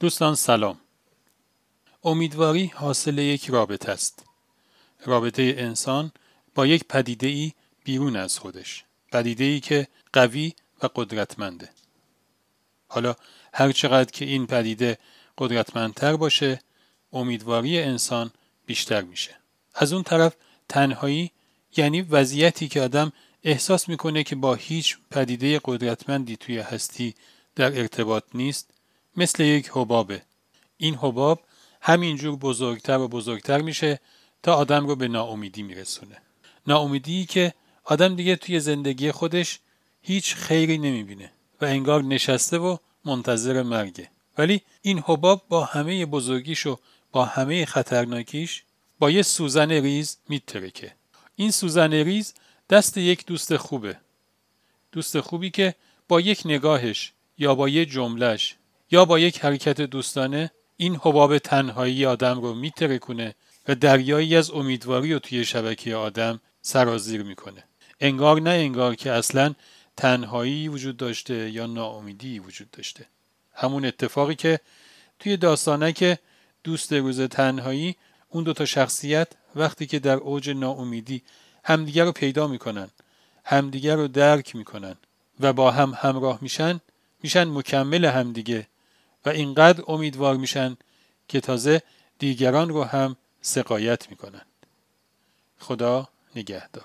دوستان سلام. امیدواری حاصل یک رابطه است. رابطه انسان با یک پدیده ای بیرون از خودش. پدیده ای که قوی و قدرتمنده. حالا هر چقدر که این پدیده قدرتمندتر باشه امیدواری انسان بیشتر میشه. از اون طرف تنهایی یعنی وضعیتی که آدم احساس می‌کنه که با هیچ پدیده قدرتمندی توی هستی در ارتباط نیست مثل یک حبابه. این حباب همینجور بزرگتر و بزرگتر میشه تا آدم رو به ناامیدی میرسونه. ناامیدی که آدم دیگه توی زندگی خودش هیچ خیری نمی‌بینه و انگار نشسته و منتظر مرگه. ولی این حباب با همه بزرگیش و با همه خطرناکیش با یه سوزن ریز میترکه. این سوزن ریز دست یک دوست خوبه. دوست خوبی که با یک نگاهش یا با یک جملهش یا با یک حرکت دوستانه این حباب تنهایی آدم رو میترکونه و دریایی از امیدواری رو توی شبکه آدم سرازیر می‌کنه. انگار نه انگار که اصلا تنهایی وجود داشته یا ناامیدی وجود داشته. همون اتفاقی که توی داستانه که دوست روز تنهایی اون دوتا شخصیت وقتی که در اوج ناامیدی همدیگر رو پیدا می‌کنن همدیگر رو درک می‌کنن و با هم همراه میشن میشن مکمل همدیگه. و اینقدر امیدوار میشن که تازه دیگران رو هم سقایت می‌کنن خدا نگهدار.